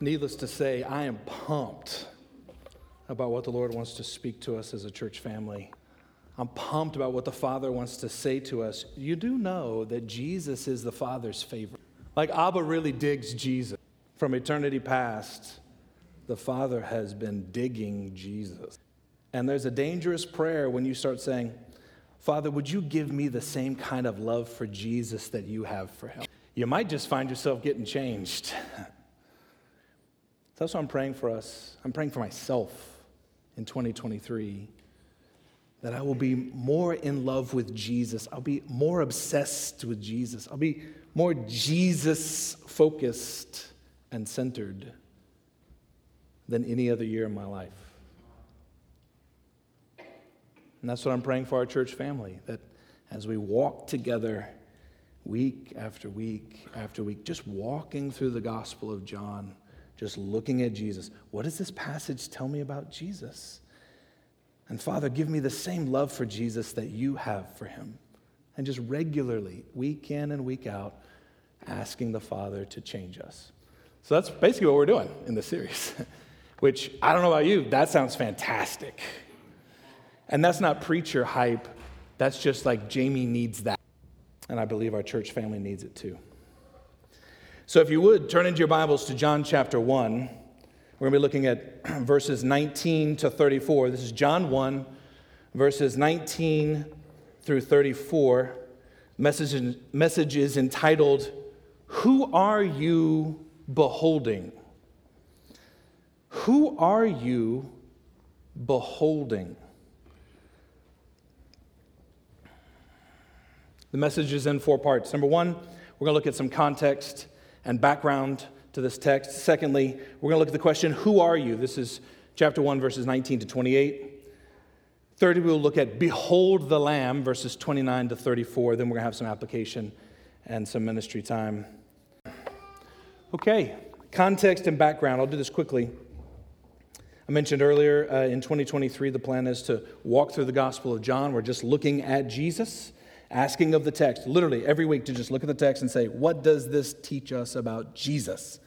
Needless to say, I am pumped about what the Lord wants to speak to us as a church family. I'm pumped about what the Father wants to say to us. You do know that Jesus is the Father's favorite. Like Abba really digs Jesus. From eternity past, the Father has been digging Jesus. And there's a dangerous prayer when you start saying, Father, would you give me the same kind of love for Jesus that you have for him? You might just find yourself getting changed. That's what I'm praying for us. I'm praying for myself in 2023 that I will be more in love with Jesus. I'll be more obsessed with Jesus. I'll be more Jesus focused and centered than any other year in my life. And that's what I'm praying for our church family that as we walk together week after week after week, just walking through the Gospel of John just looking at Jesus. What does this passage tell me about Jesus? And Father, give me the same love for Jesus that you have for him. And just regularly, week in and week out, asking the Father to change us. So that's basically what we're doing in this series, which I don't know about you, that sounds fantastic. And that's not preacher hype, that's just like Jamie needs that. And I believe our church family needs it too. So, if you would, turn into your Bibles to John chapter 1. We're going to be looking at verses 19 to 34. This is John 1, verses 19 through 34. Message, message is entitled, Who Are You Beholding? Who are you beholding? The message is in four parts. Number one, we're going to look at some context and background to this text. Secondly, we're going to look at the question, Who are you? This is chapter 1, verses 19 to 28. Thirdly, we'll look at Behold the Lamb, verses 29 to 34. Then we're going to have some application and some ministry time. Okay, context and background. I'll do this quickly. I mentioned earlier uh, in 2023, the plan is to walk through the Gospel of John. We're just looking at Jesus asking of the text, literally every week, to just look at the text and say, What does this teach us about Jesus?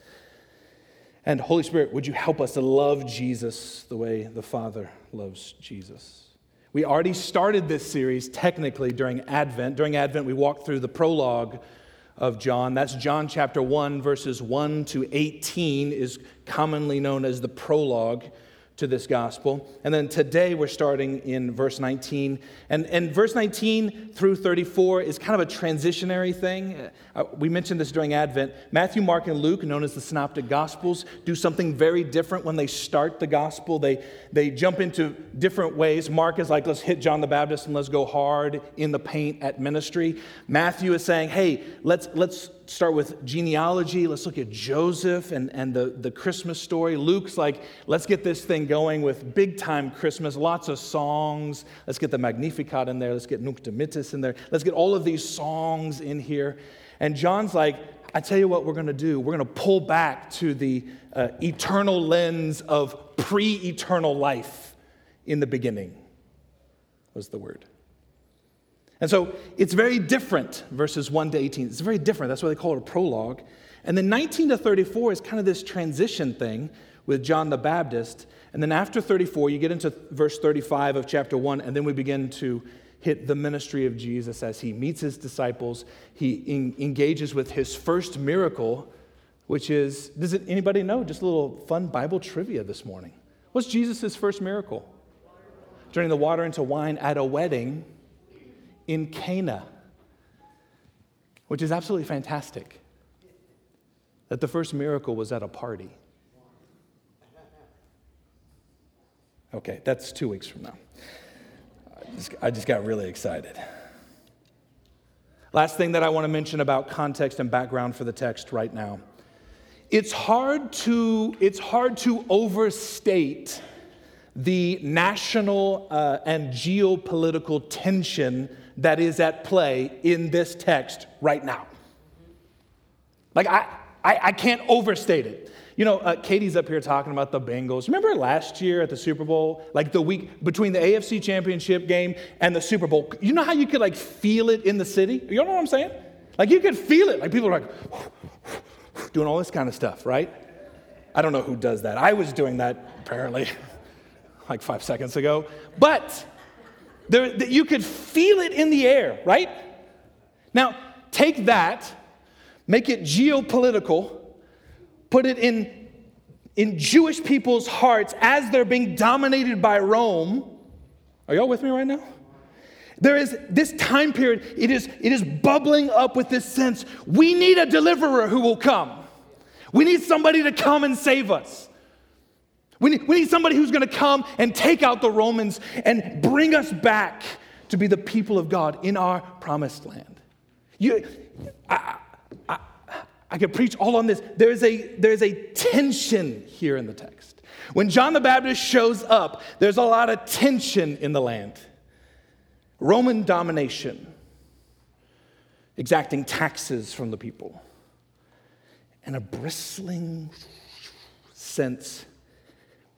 And Holy Spirit, would you help us to love Jesus the way the Father loves Jesus? We already started this series technically during Advent. During Advent, we walked through the prologue of John. That's John chapter 1, verses 1 to 18, is commonly known as the prologue to this gospel. And then today we're starting in verse 19. And, and verse 19 through 34 is kind of a transitionary thing. Uh, we mentioned this during Advent. Matthew, Mark, and Luke, known as the Synoptic Gospels, do something very different when they start the gospel. They, they jump into different ways. Mark is like, let's hit John the Baptist and let's go hard in the paint at ministry. Matthew is saying, hey, let's, let's start with genealogy. Let's look at Joseph and, and the, the Christmas story. Luke's like, let's get this thing going with big time Christmas, lots of songs. Let's get the Magnificat in there. Let's get Nunc Dimittis in there. Let's get all of these songs in here. And John's like, I tell you what we're going to do. We're going to pull back to the uh, eternal lens of pre eternal life in the beginning, was the word. And so it's very different, verses 1 to 18. It's very different. That's why they call it a prologue. And then 19 to 34 is kind of this transition thing with John the Baptist. And then after 34, you get into verse 35 of chapter 1, and then we begin to hit the ministry of Jesus as he meets his disciples. He engages with his first miracle, which is does it, anybody know? Just a little fun Bible trivia this morning. What's Jesus' first miracle? Turning the water into wine at a wedding in Cana, which is absolutely fantastic. That the first miracle was at a party. Okay, that's two weeks from now. I just, I just got really excited. Last thing that I want to mention about context and background for the text right now. It's hard to, it's hard to overstate the national uh, and geopolitical tension that is at play in this text right now. Like, I, I, I can't overstate it. You know, uh, Katie's up here talking about the Bengals. Remember last year at the Super Bowl, like the week between the AFC Championship game and the Super Bowl? You know how you could like feel it in the city? You know what I'm saying? Like you could feel it. Like people are like doing all this kind of stuff, right? I don't know who does that. I was doing that apparently like five seconds ago. But there, you could feel it in the air, right? Now, take that, make it geopolitical, put it in, in Jewish people's hearts as they're being dominated by Rome. Are y'all with me right now? There is this time period, it is, it is bubbling up with this sense we need a deliverer who will come. We need somebody to come and save us. We need, we need somebody who's going to come and take out the Romans and bring us back to be the people of God in our promised land. You, I, I, I could preach all on this. There's a, there's a tension here in the text. When John the Baptist shows up, there's a lot of tension in the land. Roman domination, exacting taxes from the people, and a bristling sense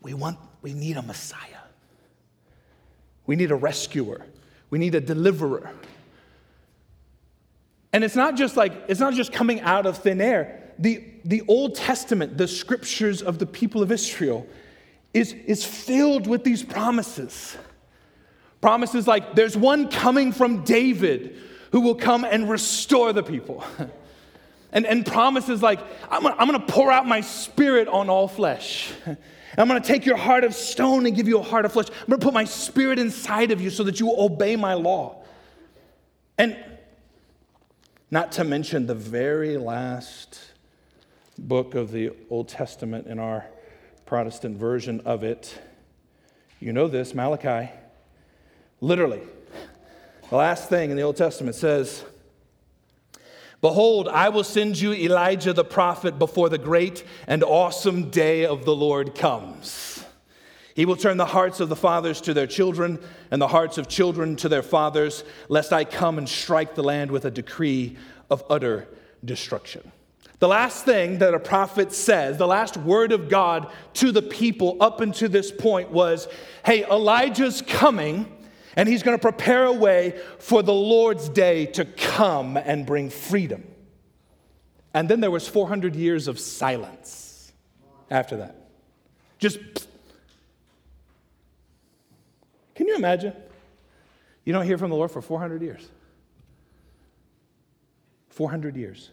we want, we need a Messiah. We need a rescuer. We need a deliverer. And it's not just like, it's not just coming out of thin air. The, the Old Testament, the scriptures of the people of Israel, is, is filled with these promises. Promises like there's one coming from David who will come and restore the people. and, and promises like, I'm, I'm gonna pour out my spirit on all flesh. I'm gonna take your heart of stone and give you a heart of flesh. I'm gonna put my spirit inside of you so that you will obey my law. And not to mention the very last book of the Old Testament in our Protestant version of it. You know this, Malachi. Literally, the last thing in the Old Testament says, Behold, I will send you Elijah the prophet before the great and awesome day of the Lord comes. He will turn the hearts of the fathers to their children and the hearts of children to their fathers, lest I come and strike the land with a decree of utter destruction. The last thing that a prophet says, the last word of God to the people up until this point was hey, Elijah's coming and he's going to prepare a way for the Lord's day to come and bring freedom. And then there was 400 years of silence after that. Just Can you imagine? You don't hear from the Lord for 400 years. 400 years.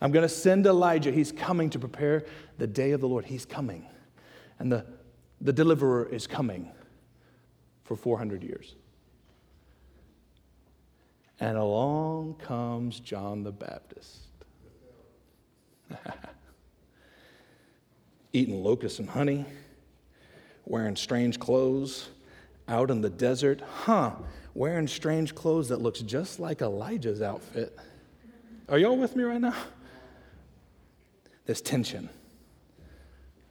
I'm going to send Elijah. He's coming to prepare the day of the Lord. He's coming. And the, the deliverer is coming for 400 years. And along comes John the Baptist. Eating locusts and honey, wearing strange clothes, out in the desert. Huh, wearing strange clothes that looks just like Elijah's outfit. Are y'all with me right now? There's tension.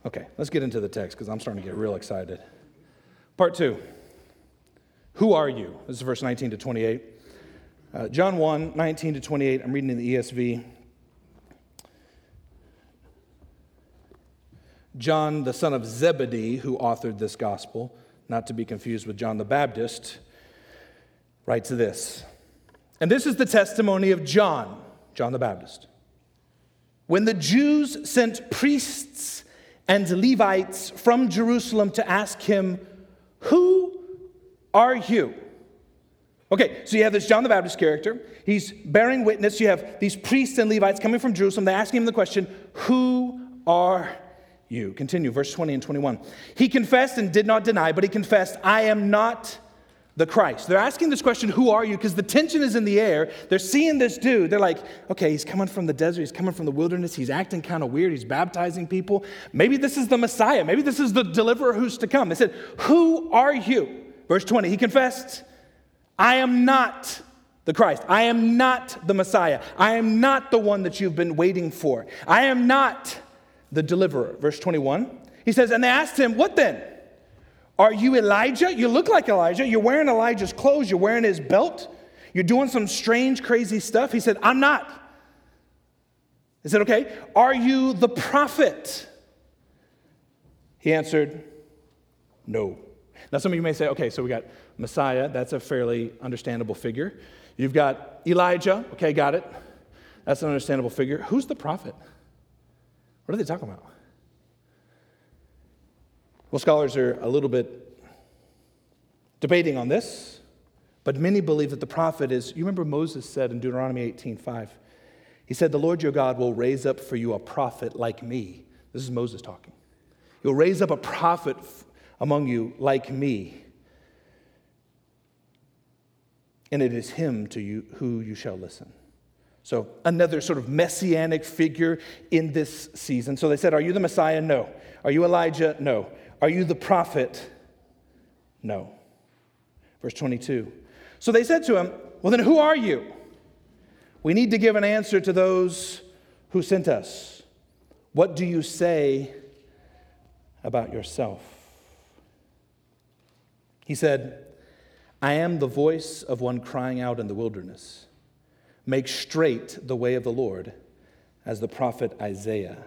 Okay, let's get into the text because I'm starting to get real excited. Part two. Who are you? This is verse 19 to 28. Uh, John 1, 19 to 28. I'm reading in the ESV. John, the son of Zebedee, who authored this gospel, not to be confused with John the Baptist, writes this. And this is the testimony of John, John the Baptist. When the Jews sent priests and Levites from Jerusalem to ask him, Who are you? Okay, so you have this John the Baptist character. He's bearing witness. You have these priests and Levites coming from Jerusalem. They're asking him the question, Who are you? Continue, verse 20 and 21. He confessed and did not deny, but he confessed, I am not the Christ. They're asking this question, Who are you? Because the tension is in the air. They're seeing this dude. They're like, Okay, he's coming from the desert. He's coming from the wilderness. He's acting kind of weird. He's baptizing people. Maybe this is the Messiah. Maybe this is the deliverer who's to come. They said, Who are you? Verse 20, he confessed, I am not the Christ. I am not the Messiah. I am not the one that you've been waiting for. I am not the deliverer. Verse 21, he says, And they asked him, What then? Are you Elijah? You look like Elijah. You're wearing Elijah's clothes. You're wearing his belt. You're doing some strange, crazy stuff. He said, I'm not. He said, Okay, are you the prophet? He answered, No. Now, some of you may say, okay, so we got Messiah, that's a fairly understandable figure. You've got Elijah, okay, got it. That's an understandable figure. Who's the prophet? What are they talking about? Well, scholars are a little bit debating on this, but many believe that the prophet is, you remember Moses said in Deuteronomy 18:5, he said, The Lord your God will raise up for you a prophet like me. This is Moses talking. He'll raise up a prophet among you like me. And it is him to you who you shall listen. So, another sort of messianic figure in this season. So they said, Are you the Messiah? No. Are you Elijah? No. Are you the prophet? No. Verse 22. So they said to him, Well, then who are you? We need to give an answer to those who sent us. What do you say about yourself? He said, I am the voice of one crying out in the wilderness. Make straight the way of the Lord, as the prophet Isaiah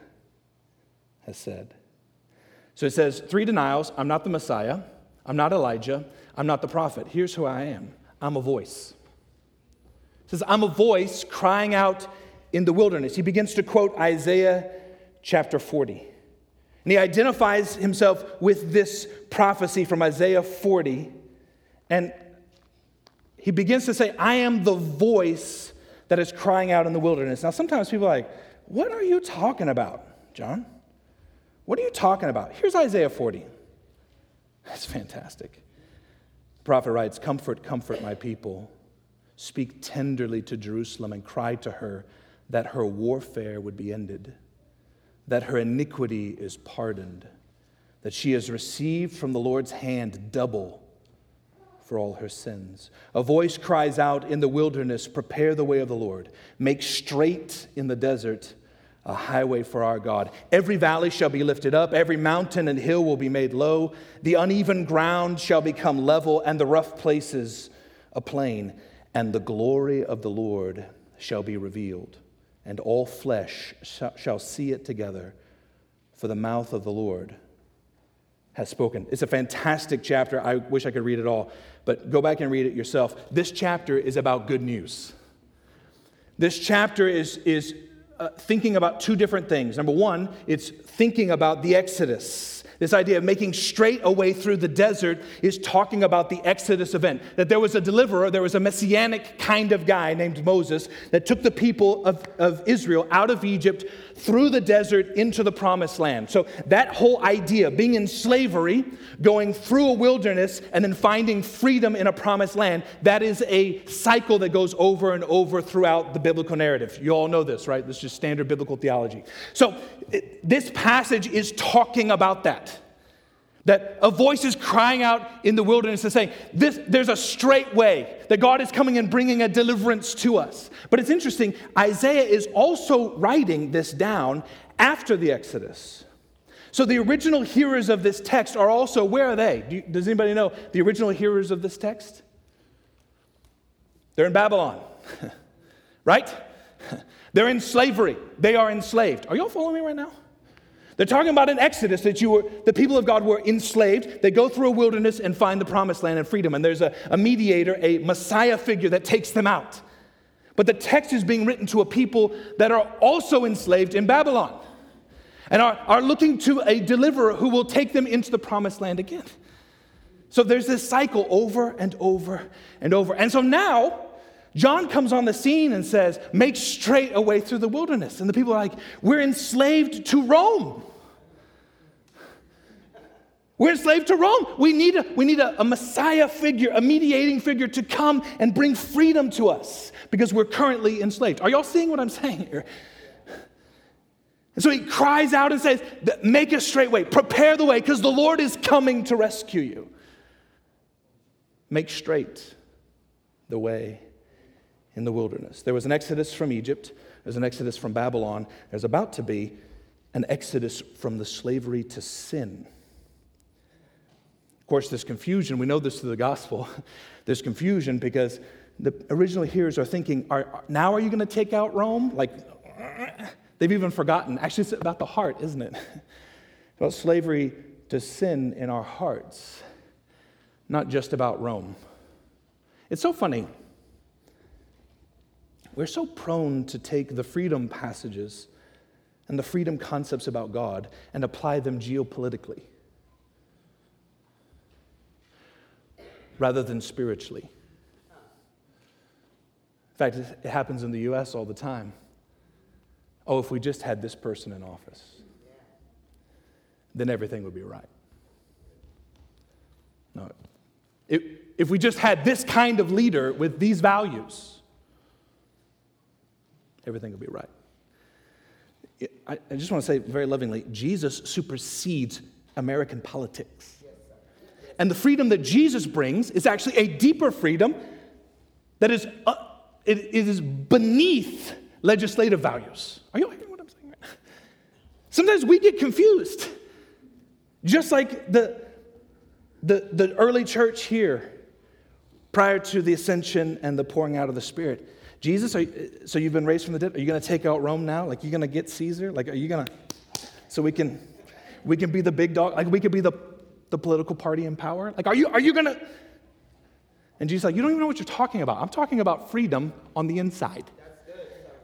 has said. So it says three denials I'm not the Messiah, I'm not Elijah, I'm not the prophet. Here's who I am I'm a voice. It says, I'm a voice crying out in the wilderness. He begins to quote Isaiah chapter 40. And he identifies himself with this prophecy from Isaiah 40. And he begins to say, I am the voice that is crying out in the wilderness. Now, sometimes people are like, What are you talking about, John? What are you talking about? Here's Isaiah 40. That's fantastic. The prophet writes, Comfort, comfort my people. Speak tenderly to Jerusalem and cry to her that her warfare would be ended, that her iniquity is pardoned, that she has received from the Lord's hand double for all her sins. A voice cries out in the wilderness, Prepare the way of the Lord, make straight in the desert a highway for our God. Every valley shall be lifted up, every mountain and hill will be made low, the uneven ground shall become level, and the rough places a plain and the glory of the Lord shall be revealed, and all flesh shall see it together, for the mouth of the Lord has spoken. It's a fantastic chapter. I wish I could read it all, but go back and read it yourself. This chapter is about good news. This chapter is, is uh, thinking about two different things. Number one, it's thinking about the Exodus this idea of making straight a way through the desert is talking about the Exodus event. That there was a deliverer, there was a messianic kind of guy named Moses that took the people of, of Israel out of Egypt through the desert into the promised land. So that whole idea, being in slavery, going through a wilderness, and then finding freedom in a promised land, that is a cycle that goes over and over throughout the biblical narrative. You all know this, right? This is just standard biblical theology. So it, this passage is talking about that. That a voice is crying out in the wilderness and saying, this, There's a straight way, that God is coming and bringing a deliverance to us. But it's interesting, Isaiah is also writing this down after the Exodus. So the original hearers of this text are also, where are they? Do you, does anybody know the original hearers of this text? They're in Babylon, right? They're in slavery. They are enslaved. Are y'all following me right now? They're talking about an exodus that you were, the people of God were enslaved. They go through a wilderness and find the promised land and freedom. And there's a, a mediator, a Messiah figure that takes them out. But the text is being written to a people that are also enslaved in Babylon and are, are looking to a deliverer who will take them into the promised land again. So there's this cycle over and over and over. And so now, John comes on the scene and says, Make straight a way through the wilderness. And the people are like, We're enslaved to Rome. We're enslaved to Rome. We need, a, we need a, a Messiah figure, a mediating figure to come and bring freedom to us because we're currently enslaved. Are y'all seeing what I'm saying here? And so he cries out and says, Make a straight way, prepare the way, because the Lord is coming to rescue you. Make straight the way in the wilderness. There was an exodus from Egypt, there's an exodus from Babylon, there's about to be an exodus from the slavery to sin. Of course, there's confusion. We know this through the gospel. There's confusion because the original hearers are thinking, are, now are you going to take out Rome? Like, they've even forgotten. Actually, it's about the heart, isn't it? about slavery to sin in our hearts, not just about Rome. It's so funny. We're so prone to take the freedom passages and the freedom concepts about God and apply them geopolitically. rather than spiritually. In fact, it happens in the US all the time. Oh, if we just had this person in office, then everything would be right. No. If, if we just had this kind of leader with these values, everything will be right. I, just want to say very lovingly Jesus supersedes American politics. And the freedom that Jesus brings is actually a deeper freedom that is, uh, it is beneath legislative values. Are you hearing what I'm saying? Sometimes we get confused. Just like the, the, the early church here, prior to the ascension and the pouring out of the Spirit, Jesus, you, so you've been raised from the dead. Are you going to take out Rome now? Like, you're going to get Caesar? Like, are you going to, so we can, we can be the big dog? Like, we could be the, the political party in power? Like, are you, are you going to? And Jesus like, you don't even know what you're talking about. I'm talking about freedom on the inside.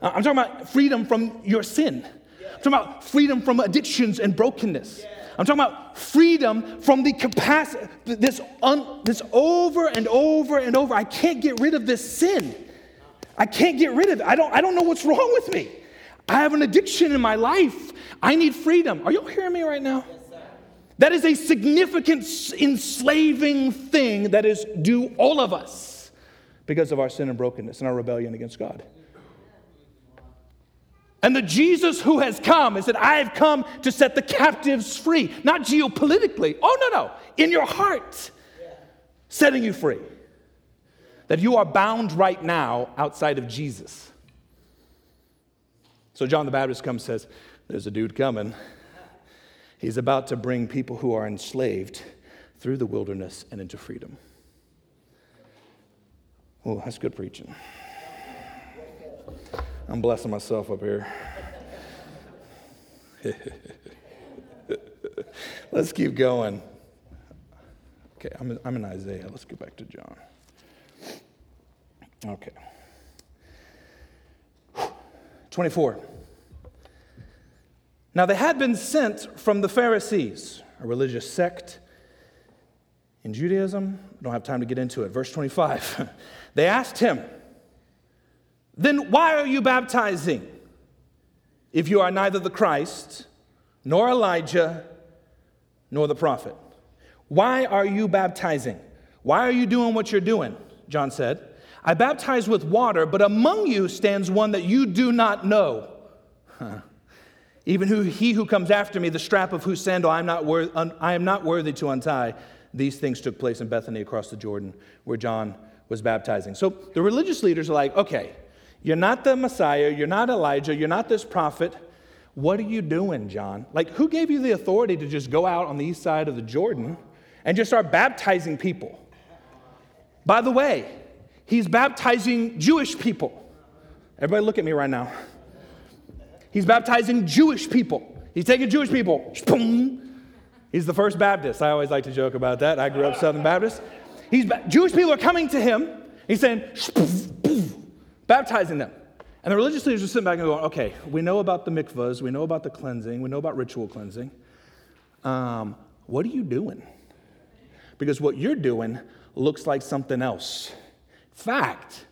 I'm talking about freedom from your sin. I'm talking about freedom from addictions and brokenness. I'm talking about freedom from the capacity, this, un, this over and over and over. I can't get rid of this sin. I can't get rid of it. I don't, I don't know what's wrong with me. I have an addiction in my life. I need freedom. Are you hearing me right now? that is a significant enslaving thing that is due all of us because of our sin and brokenness and our rebellion against God. And the Jesus who has come is that I have come to set the captives free, not geopolitically. Oh, no, no, in your heart, setting you free that you are bound right now outside of Jesus. So John the Baptist comes and says, There's a dude coming. He's about to bring people who are enslaved through the wilderness and into freedom. Oh, that's good preaching. I'm blessing myself up here. Let's keep going. Okay, I'm in, I'm in Isaiah. Let's go back to John. Okay. 24. Now they had been sent from the Pharisees, a religious sect in Judaism. I don't have time to get into it. Verse 25. they asked him, Then why are you baptizing if you are neither the Christ, nor Elijah, nor the prophet? Why are you baptizing? Why are you doing what you're doing? John said. I baptize with water, but among you stands one that you do not know. Huh. Even who, he who comes after me, the strap of whose sandal I am, not wor- un- I am not worthy to untie. These things took place in Bethany across the Jordan, where John was baptizing. So the religious leaders are like, okay, you're not the Messiah, you're not Elijah, you're not this prophet. What are you doing, John? Like, who gave you the authority to just go out on the east side of the Jordan and just start baptizing people? By the way, He's baptizing Jewish people. Everybody, look at me right now. He's baptizing Jewish people. He's taking Jewish people. He's the first Baptist. I always like to joke about that. I grew up Southern Baptist. He's, Jewish people are coming to him. He's saying, baptizing them. And the religious leaders are sitting back and going, okay, we know about the mikvahs, we know about the cleansing, we know about ritual cleansing. Um, what are you doing? Because what you're doing looks like something else fact,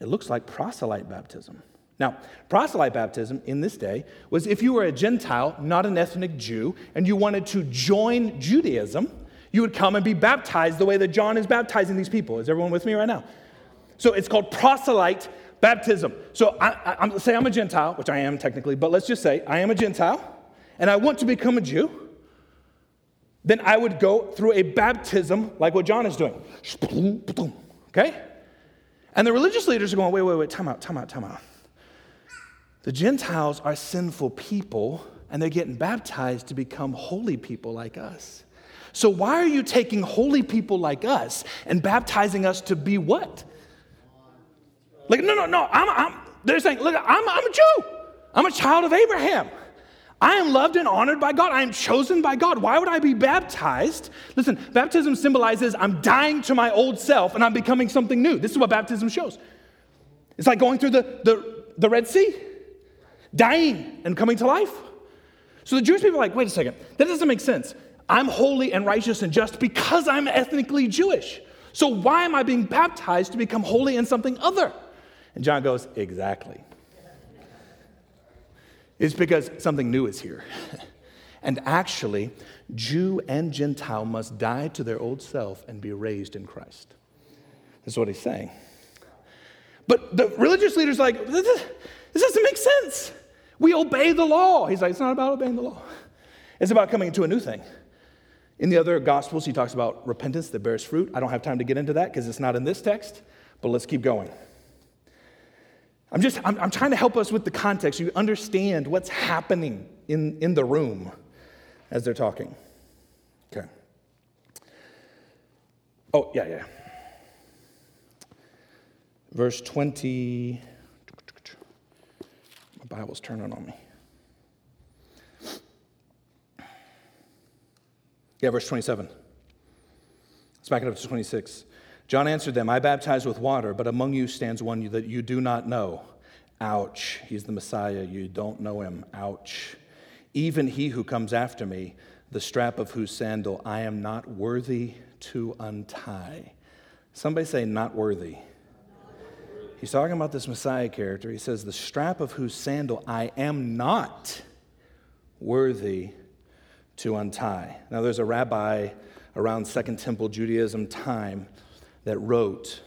it looks like proselyte baptism. Now, proselyte baptism in this day was if you were a Gentile, not an ethnic Jew, and you wanted to join Judaism, you would come and be baptized the way that John is baptizing these people. Is everyone with me right now? So it's called proselyte baptism. So I, I, say I'm a Gentile, which I am technically, but let's just say I am a Gentile, and I want to become a Jew. Then I would go through a baptism like what John is doing. Okay? And the religious leaders are going, wait, wait, wait, time out, time out, time out. The Gentiles are sinful people, and they're getting baptized to become holy people like us. So, why are you taking holy people like us and baptizing us to be what? Like, no, no, no. I'm, I'm, they're saying, look, I'm, I'm a Jew. I'm a child of Abraham. I am loved and honored by God. I am chosen by God. Why would I be baptized? Listen, baptism symbolizes I'm dying to my old self and I'm becoming something new. This is what baptism shows. It's like going through the, the, the Red Sea, dying and coming to life. So the Jewish people are like, wait a second, that doesn't make sense. I'm holy and righteous and just because I'm ethnically Jewish. So why am I being baptized to become holy in something other? And John goes, Exactly. It's because something new is here. and actually, Jew and Gentile must die to their old self and be raised in Christ. That's what he's saying. But the religious leader's like, this, doesn't make sense. We obey the law. He's like, it's not about obeying the law, it's about coming into a new thing. In the other Gospels, he talks about repentance that bears fruit. I don't have time to get into that because it's not in this text, but let's keep going. I'm just, I'm, I'm, trying to help us with the context. You understand what's happening in, in the room as they're talking. Okay. Oh, yeah, yeah. Verse 20. My Bible's turning on me. Yeah, verse 27. Let's back it up to 26. John answered them, I baptize with water, but among you stands one that you do not know. Ouch. He's the Messiah. You don't know him. Ouch. Even he who comes after me, the strap of whose sandal I am not worthy to untie. Somebody say, not worthy. He's talking about this Messiah character. He says, the strap of whose sandal I am not worthy to untie. Now, there's a rabbi around Second Temple Judaism time that wrote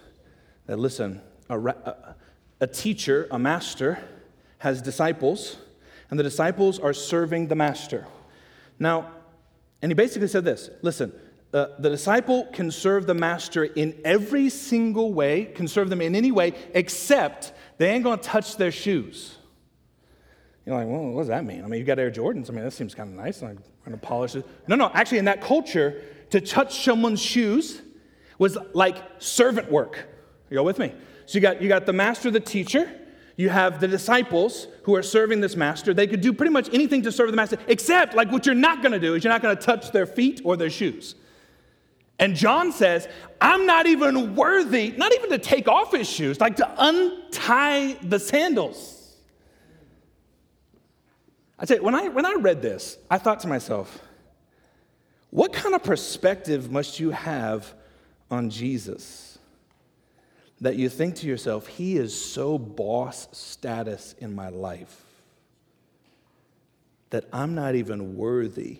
that, listen, a, a, a teacher, a master, has disciples, and the disciples are serving the master. Now, and he basically said this listen, uh, the disciple can serve the master in every single way, can serve them in any way, except they ain't gonna touch their shoes. You're like, well, what does that mean? I mean, you got Air Jordans. I mean, that seems kind of nice. I'm to polish it. No, no, actually, in that culture, to touch someone's shoes was like servant work. You go with me? So you got, you got the master, the teacher, you have the disciples who are serving this master. They could do pretty much anything to serve the master, except like what you're not going to do is you're not going to touch their feet or their shoes. And John says, I'm not even worthy, not even to take off his shoes, like to untie the sandals. I you, when I, when I read this, I thought to myself, what kind of perspective must you have on Jesus? that you think to yourself, He is so boss status in my life that I'm not even worthy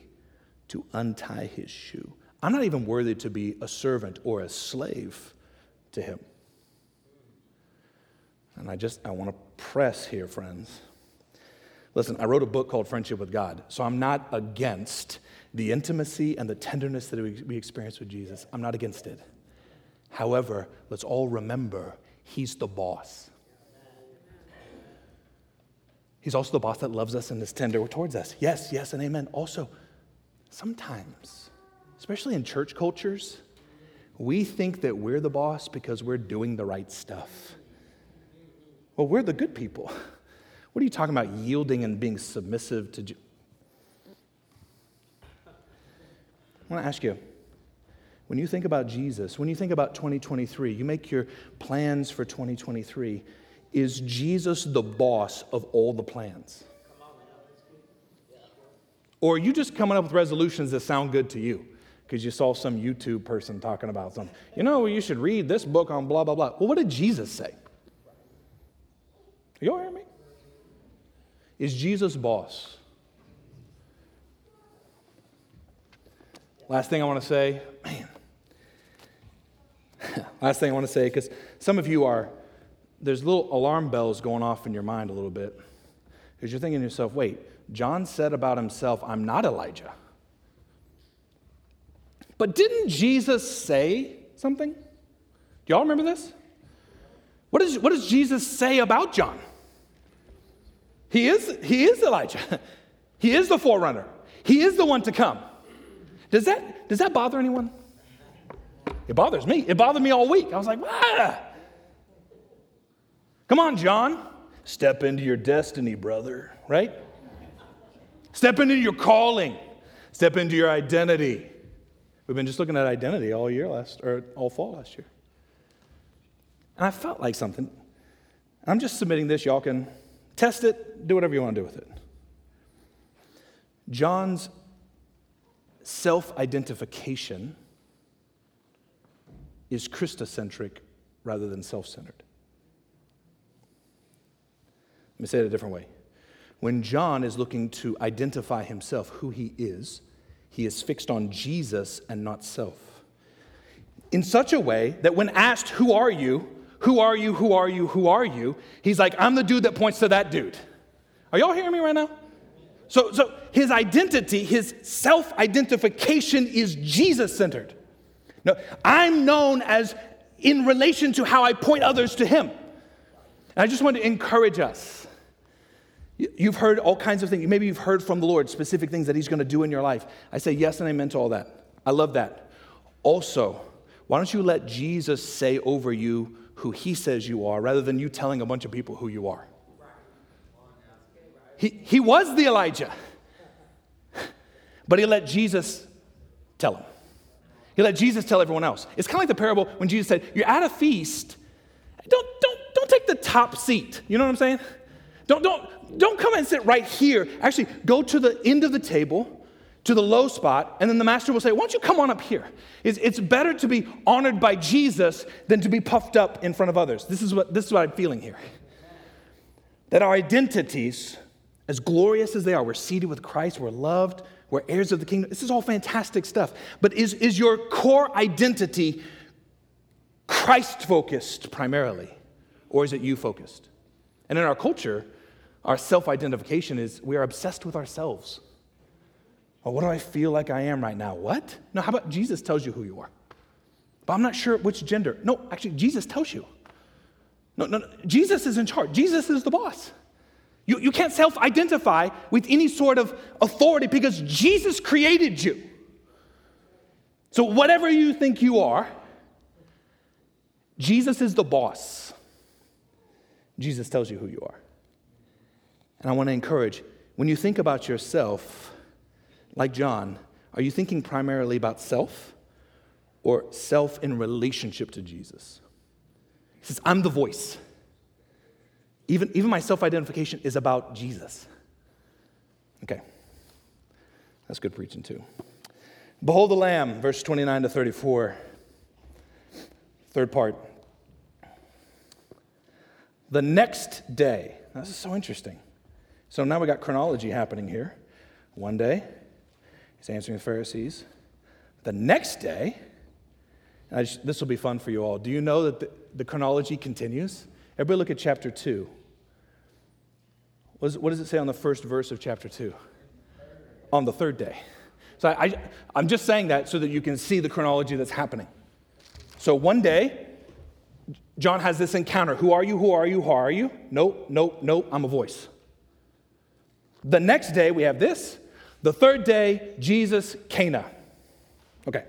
to untie His shoe. I'm not even worthy to be a servant or a slave to Him. And I just, I want to press here, friends. Listen, I wrote a book called Friendship with God, so I'm not against the intimacy and the tenderness that we experience with Jesus. I'm not against it. However, let's all remember he's the boss. He's also the boss that loves us and is tender towards us. Yes, yes, and amen. Also, sometimes, especially in church cultures, we think that we're the boss because we're doing the right stuff. Well, we're the good people. What are you talking about yielding and being submissive to? I want to ask you when you think about Jesus, when you think about 2023, you make your plans for 2023, is Jesus the boss of all the plans? Or are you just coming up with resolutions that sound good to you because you saw some YouTube person talking about something? You know, you should read this book on blah, blah, blah. Well, what did Jesus say? You all hear me? Is Jesus boss? Last thing I want to say, man, Last thing I want to say, because some of you are, there's little alarm bells going off in your mind a little bit. Because you're thinking to yourself, wait, John said about himself, I'm not Elijah. But didn't Jesus say something? Do y'all remember this? What, is, what does Jesus say about John? He is, he is Elijah. He is the forerunner. He is the one to come. Does that, does that bother anyone? It bothers me. It bothered me all week. I was like, ah. Come on, John. Step into your destiny, brother, right? Step into your calling. Step into your identity. We've been just looking at identity all year last, or all fall last year. And I felt like something. I'm just submitting this. Y'all can test it, do whatever you want to do with it. John's self identification is Christocentric rather than self centered. Let me say it a different way. When John is looking to identify himself, who he is, he is fixed on Jesus and not self. In such a way that when asked, Who are you? Who are you? Who are you? Who are you? He's like, I'm the dude that points to that dude. Are y'all hearing me right now? So, so his identity, his self identification is Jesus centered. No, I'm known as in relation to how I point others to him. And I just want to encourage us. You've heard all kinds of things. Maybe you've heard from the Lord specific things that he's going to do in your life. I say yes and amen to all that. I love that. Also, why don't you let Jesus say over you who he says you are rather than you telling a bunch of people who you are? He, he was the Elijah, but he let Jesus tell him. He let Jesus tell everyone else. It's kind of like the parable when Jesus said, You're at a feast, don't, don't, don't take the top seat. You know what I'm saying? Don't, don't, don't come and sit right here. Actually, go to the end of the table, to the low spot, and then the master will say, Why don't you come on up here? It's, it's better to be honored by Jesus than to be puffed up in front of others. This is what, this is what I'm feeling here. That our identities, as glorious as they are, we're seated with Christ, we're loved, we're heirs of the kingdom. This is all fantastic stuff. But is, is your core identity Christ focused primarily, or is it you focused? And in our culture, our self identification is we are obsessed with ourselves. Well, what do I feel like I am right now? What? No, how about Jesus tells you who you are? But I'm not sure which gender. No, actually, Jesus tells you. No, no, no. Jesus is in charge. Jesus is the boss. You, you can't self identify with any sort of authority because Jesus created you. So, whatever you think you are, Jesus is the boss. Jesus tells you who you are. And I want to encourage when you think about yourself, like John, are you thinking primarily about self or self in relationship to Jesus? He says, I'm the voice. Even, even my self identification is about Jesus. Okay. That's good preaching, too. Behold the Lamb, verse 29 to 34. Third part. The next day. This is so interesting. So now we got chronology happening here. One day, he's answering the Pharisees. The next day, just, this will be fun for you all. Do you know that the, the chronology continues? Everybody look at chapter 2. What does, it say on the first verse of chapter 2? On the third day. So I, I, I'm just saying that so that you can see the chronology that's happening. So one day, John has this encounter. Who are you? Who are you? Who are you? Nope, nope, nope, I'm a voice. The next day, we have this. The third day, Jesus, Cana. Okay,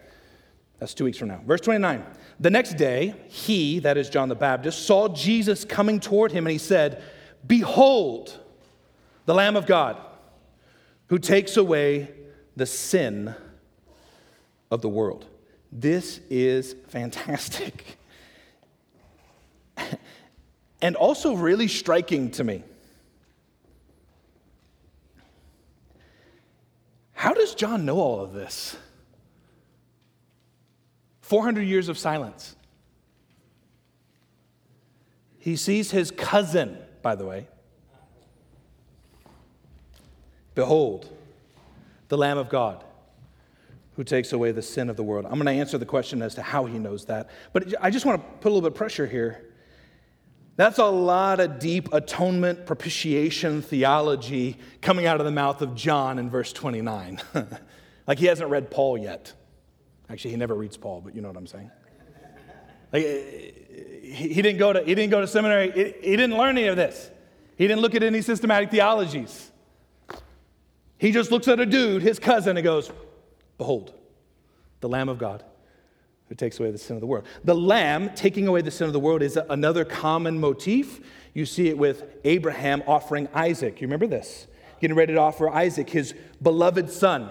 that's two weeks from now. Verse 29. The next day, he, that is John the Baptist, saw Jesus coming toward him and he said, Behold, the Lamb of God, who takes away the sin of the world. This is fantastic. and also really striking to me. How does John know all of this? 400 years of silence. He sees his cousin, by the way. Behold, the Lamb of God who takes away the sin of the world. I'm going to answer the question as to how he knows that. But I just want to put a little bit of pressure here. That's a lot of deep atonement, propitiation theology coming out of the mouth of John in verse 29. like he hasn't read Paul yet. Actually, he never reads Paul, but you know what I'm saying. Like, eh, eh, he, didn't go to, he didn't go to seminary, he, he didn't learn any of this. He didn't look at any systematic theologies. He just looks at a dude, his cousin, and goes, Behold, the Lamb of God who takes away the sin of the world. The lamb taking away the sin of the world is another common motif. You see it with Abraham offering Isaac. You remember this? Getting ready to offer Isaac, his beloved son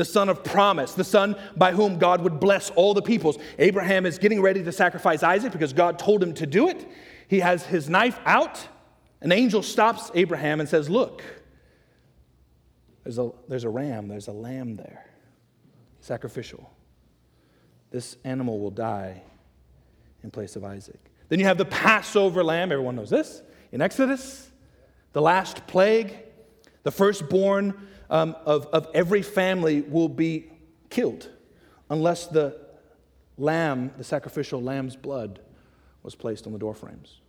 the son of promise, the son by whom God would bless all the peoples. Abraham is getting ready to sacrifice Isaac because God told him to do it. He has his knife out. An angel stops Abraham and says, Look, there's a, there's a ram, there's a lamb there, sacrificial. This animal will die in place of Isaac. Then you have the Passover lamb. Everyone knows this. In Exodus, the last plague, the firstborn um, of, of every family will be killed unless the lamb, the sacrificial lamb's blood, was placed on the doorframes.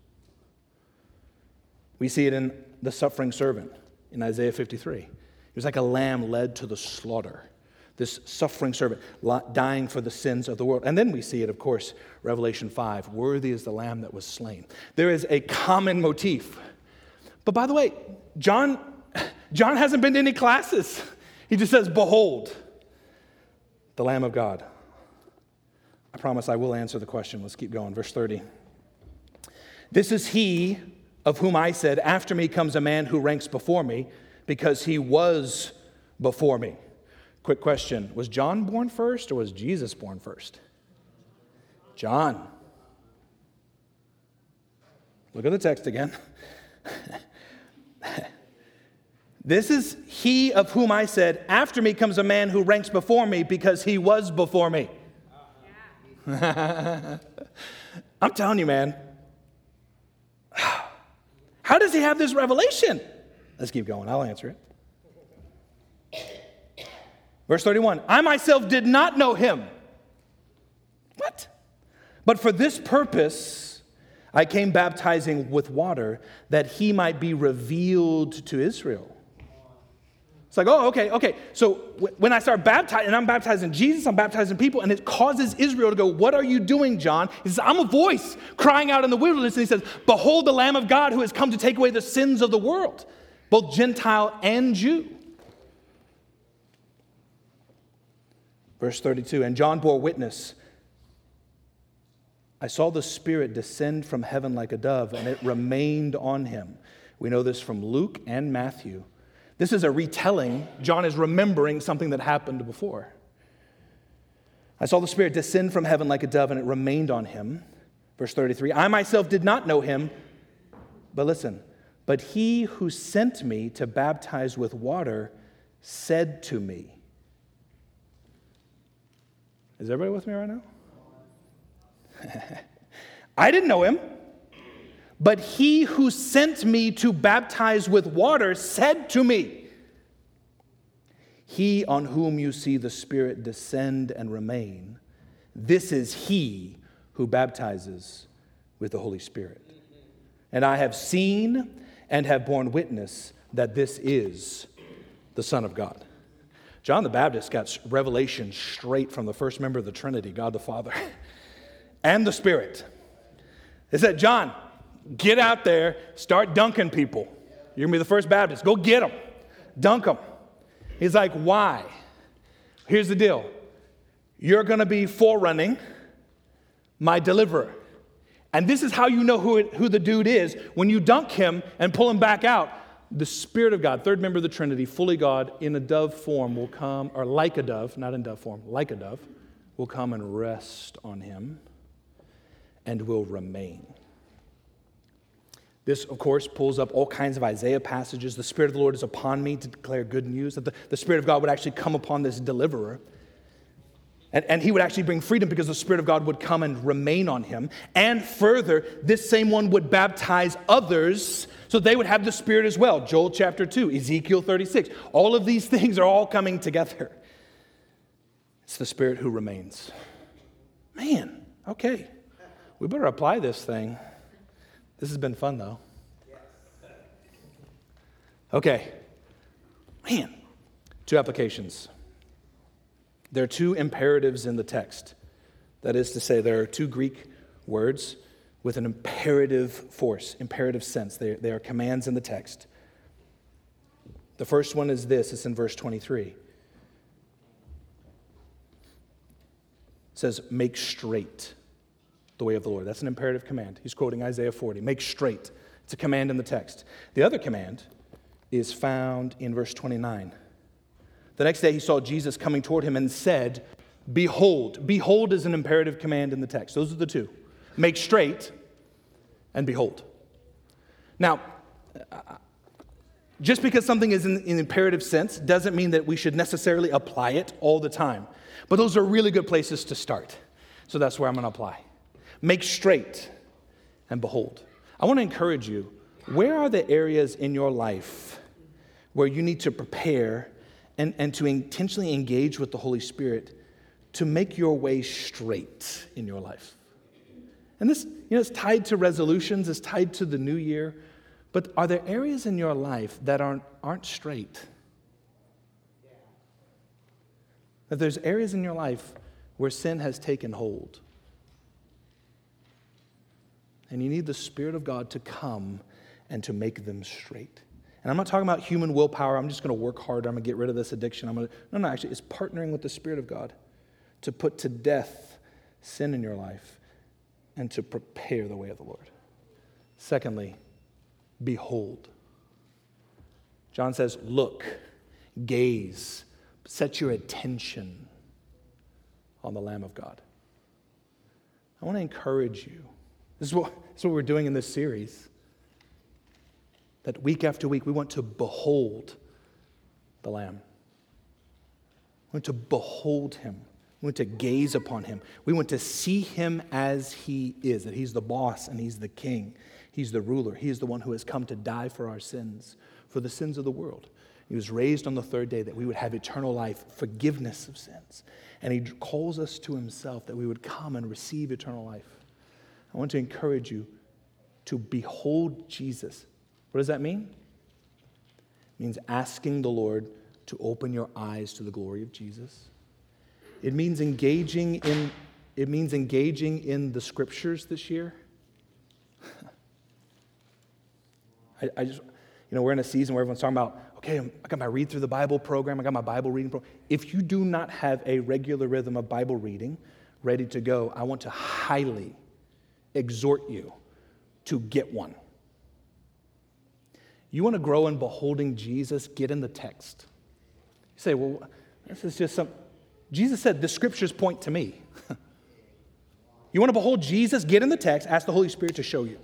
We see it in the suffering servant in Isaiah 53. He was like a lamb led to the slaughter. This suffering servant dying for the sins of the world. And then we see it, of course, Revelation 5 worthy is the lamb that was slain. There is a common motif. But by the way, John, John hasn't been to any classes. He just says, Behold, the Lamb of God. I promise I will answer the question. Let's keep going. Verse 30. This is he of whom I said, After me comes a man who ranks before me, because he was before me. Quick question Was John born first or was Jesus born first? John. Look at the text again. this is he of whom I said, After me comes a man who ranks before me because he was before me. I'm telling you, man. How does he have this revelation? Let's keep going. I'll answer it. Verse 31 I myself did not know him. What? But for this purpose, I came baptizing with water that he might be revealed to Israel. It's like, oh, okay, okay. So when I start baptizing, and I'm baptizing Jesus, I'm baptizing people, and it causes Israel to go, What are you doing, John? He says, I'm a voice crying out in the wilderness. And he says, Behold the Lamb of God who has come to take away the sins of the world, both Gentile and Jew. Verse 32 And John bore witness. I saw the Spirit descend from heaven like a dove, and it remained on him. We know this from Luke and Matthew. This is a retelling. John is remembering something that happened before. I saw the Spirit descend from heaven like a dove, and it remained on him. Verse 33 I myself did not know him, but listen, but he who sent me to baptize with water said to me, Is everybody with me right now? I didn't know him. But he who sent me to baptize with water said to me, He on whom you see the Spirit descend and remain, this is he who baptizes with the Holy Spirit. And I have seen and have borne witness that this is the Son of God. John the Baptist got revelation straight from the first member of the Trinity, God the Father, and the Spirit. It said, John, Get out there, start dunking people. You're gonna be the first Baptist. Go get them, dunk them. He's like, why? Here's the deal you're gonna be forerunning my deliverer. And this is how you know who, it, who the dude is. When you dunk him and pull him back out, the Spirit of God, third member of the Trinity, fully God, in a dove form will come, or like a dove, not in dove form, like a dove, will come and rest on him and will remain. This, of course, pulls up all kinds of Isaiah passages. The Spirit of the Lord is upon me to declare good news, that the, the Spirit of God would actually come upon this deliverer. And, and he would actually bring freedom because the Spirit of God would come and remain on him. And further, this same one would baptize others so they would have the Spirit as well. Joel chapter 2, Ezekiel 36. All of these things are all coming together. It's the Spirit who remains. Man, okay. We better apply this thing. This has been fun, though. Okay. Man, two applications. There are two imperatives in the text. That is to say, there are two Greek words with an imperative force, imperative sense. They, they are commands in the text. The first one is this it's in verse 23. It says, Make straight the way of the Lord. That's an imperative command. He's quoting Isaiah 40. Make straight. It's a command in the text. The other command is found in verse 29. The next day he saw Jesus coming toward him and said, Behold. Behold is an imperative command in the text. Those are the two. Make straight and behold. Now, just because something is in, in imperative sense doesn't mean that we should necessarily apply it all the time. But those are really good places to start. So that's where I'm going to apply. Make straight, and behold. I want to encourage you where are the areas in your life where you need to prepare and, and to intentionally engage with the Holy Spirit to make your way straight in your life? And this, you know, it's tied to resolutions, it's tied to the new year. But are there areas in your life that aren't, aren't straight? That there's areas in your life where sin has taken hold. And you need the Spirit of God to come and to make them straight. And I'm not talking about human willpower. I'm just going to work harder. I'm going to get rid of this addiction. I'm going to, no, no, actually, it's partnering with the Spirit of God to put to death sin in your life and to prepare the way of the Lord. Secondly, behold. John says, look, gaze, set your attention on the Lamb of God. I want to encourage you. This is what, this is what we're doing in this series. That week after week, we want to behold the Lamb. We want to behold him. We want to gaze upon him. We want to see him as he is, that he's the boss and he's the king. He's the ruler. He is the one who has come to die for our sins, for the sins of the world. He was raised on the third day that we would have eternal life, forgiveness of sins. And he calls us to himself that we would come and receive eternal life. I want to encourage you to behold Jesus. What does that mean? It means asking the Lord to open your eyes to the glory of Jesus. It means engaging in it means engaging in the scriptures this year. I, I, just, you know, we're in a season where everyone's talking about, okay, I got my read through the Bible program, I got my Bible reading program. If you do not have a regular rhythm of Bible reading ready to go, I want to highly exhort you to get one. You want to grow in beholding Jesus, get in the text. You say, well, this is just some. Jesus said, the scriptures point to me. you want to behold Jesus, get in the text, ask the Holy Spirit to show you.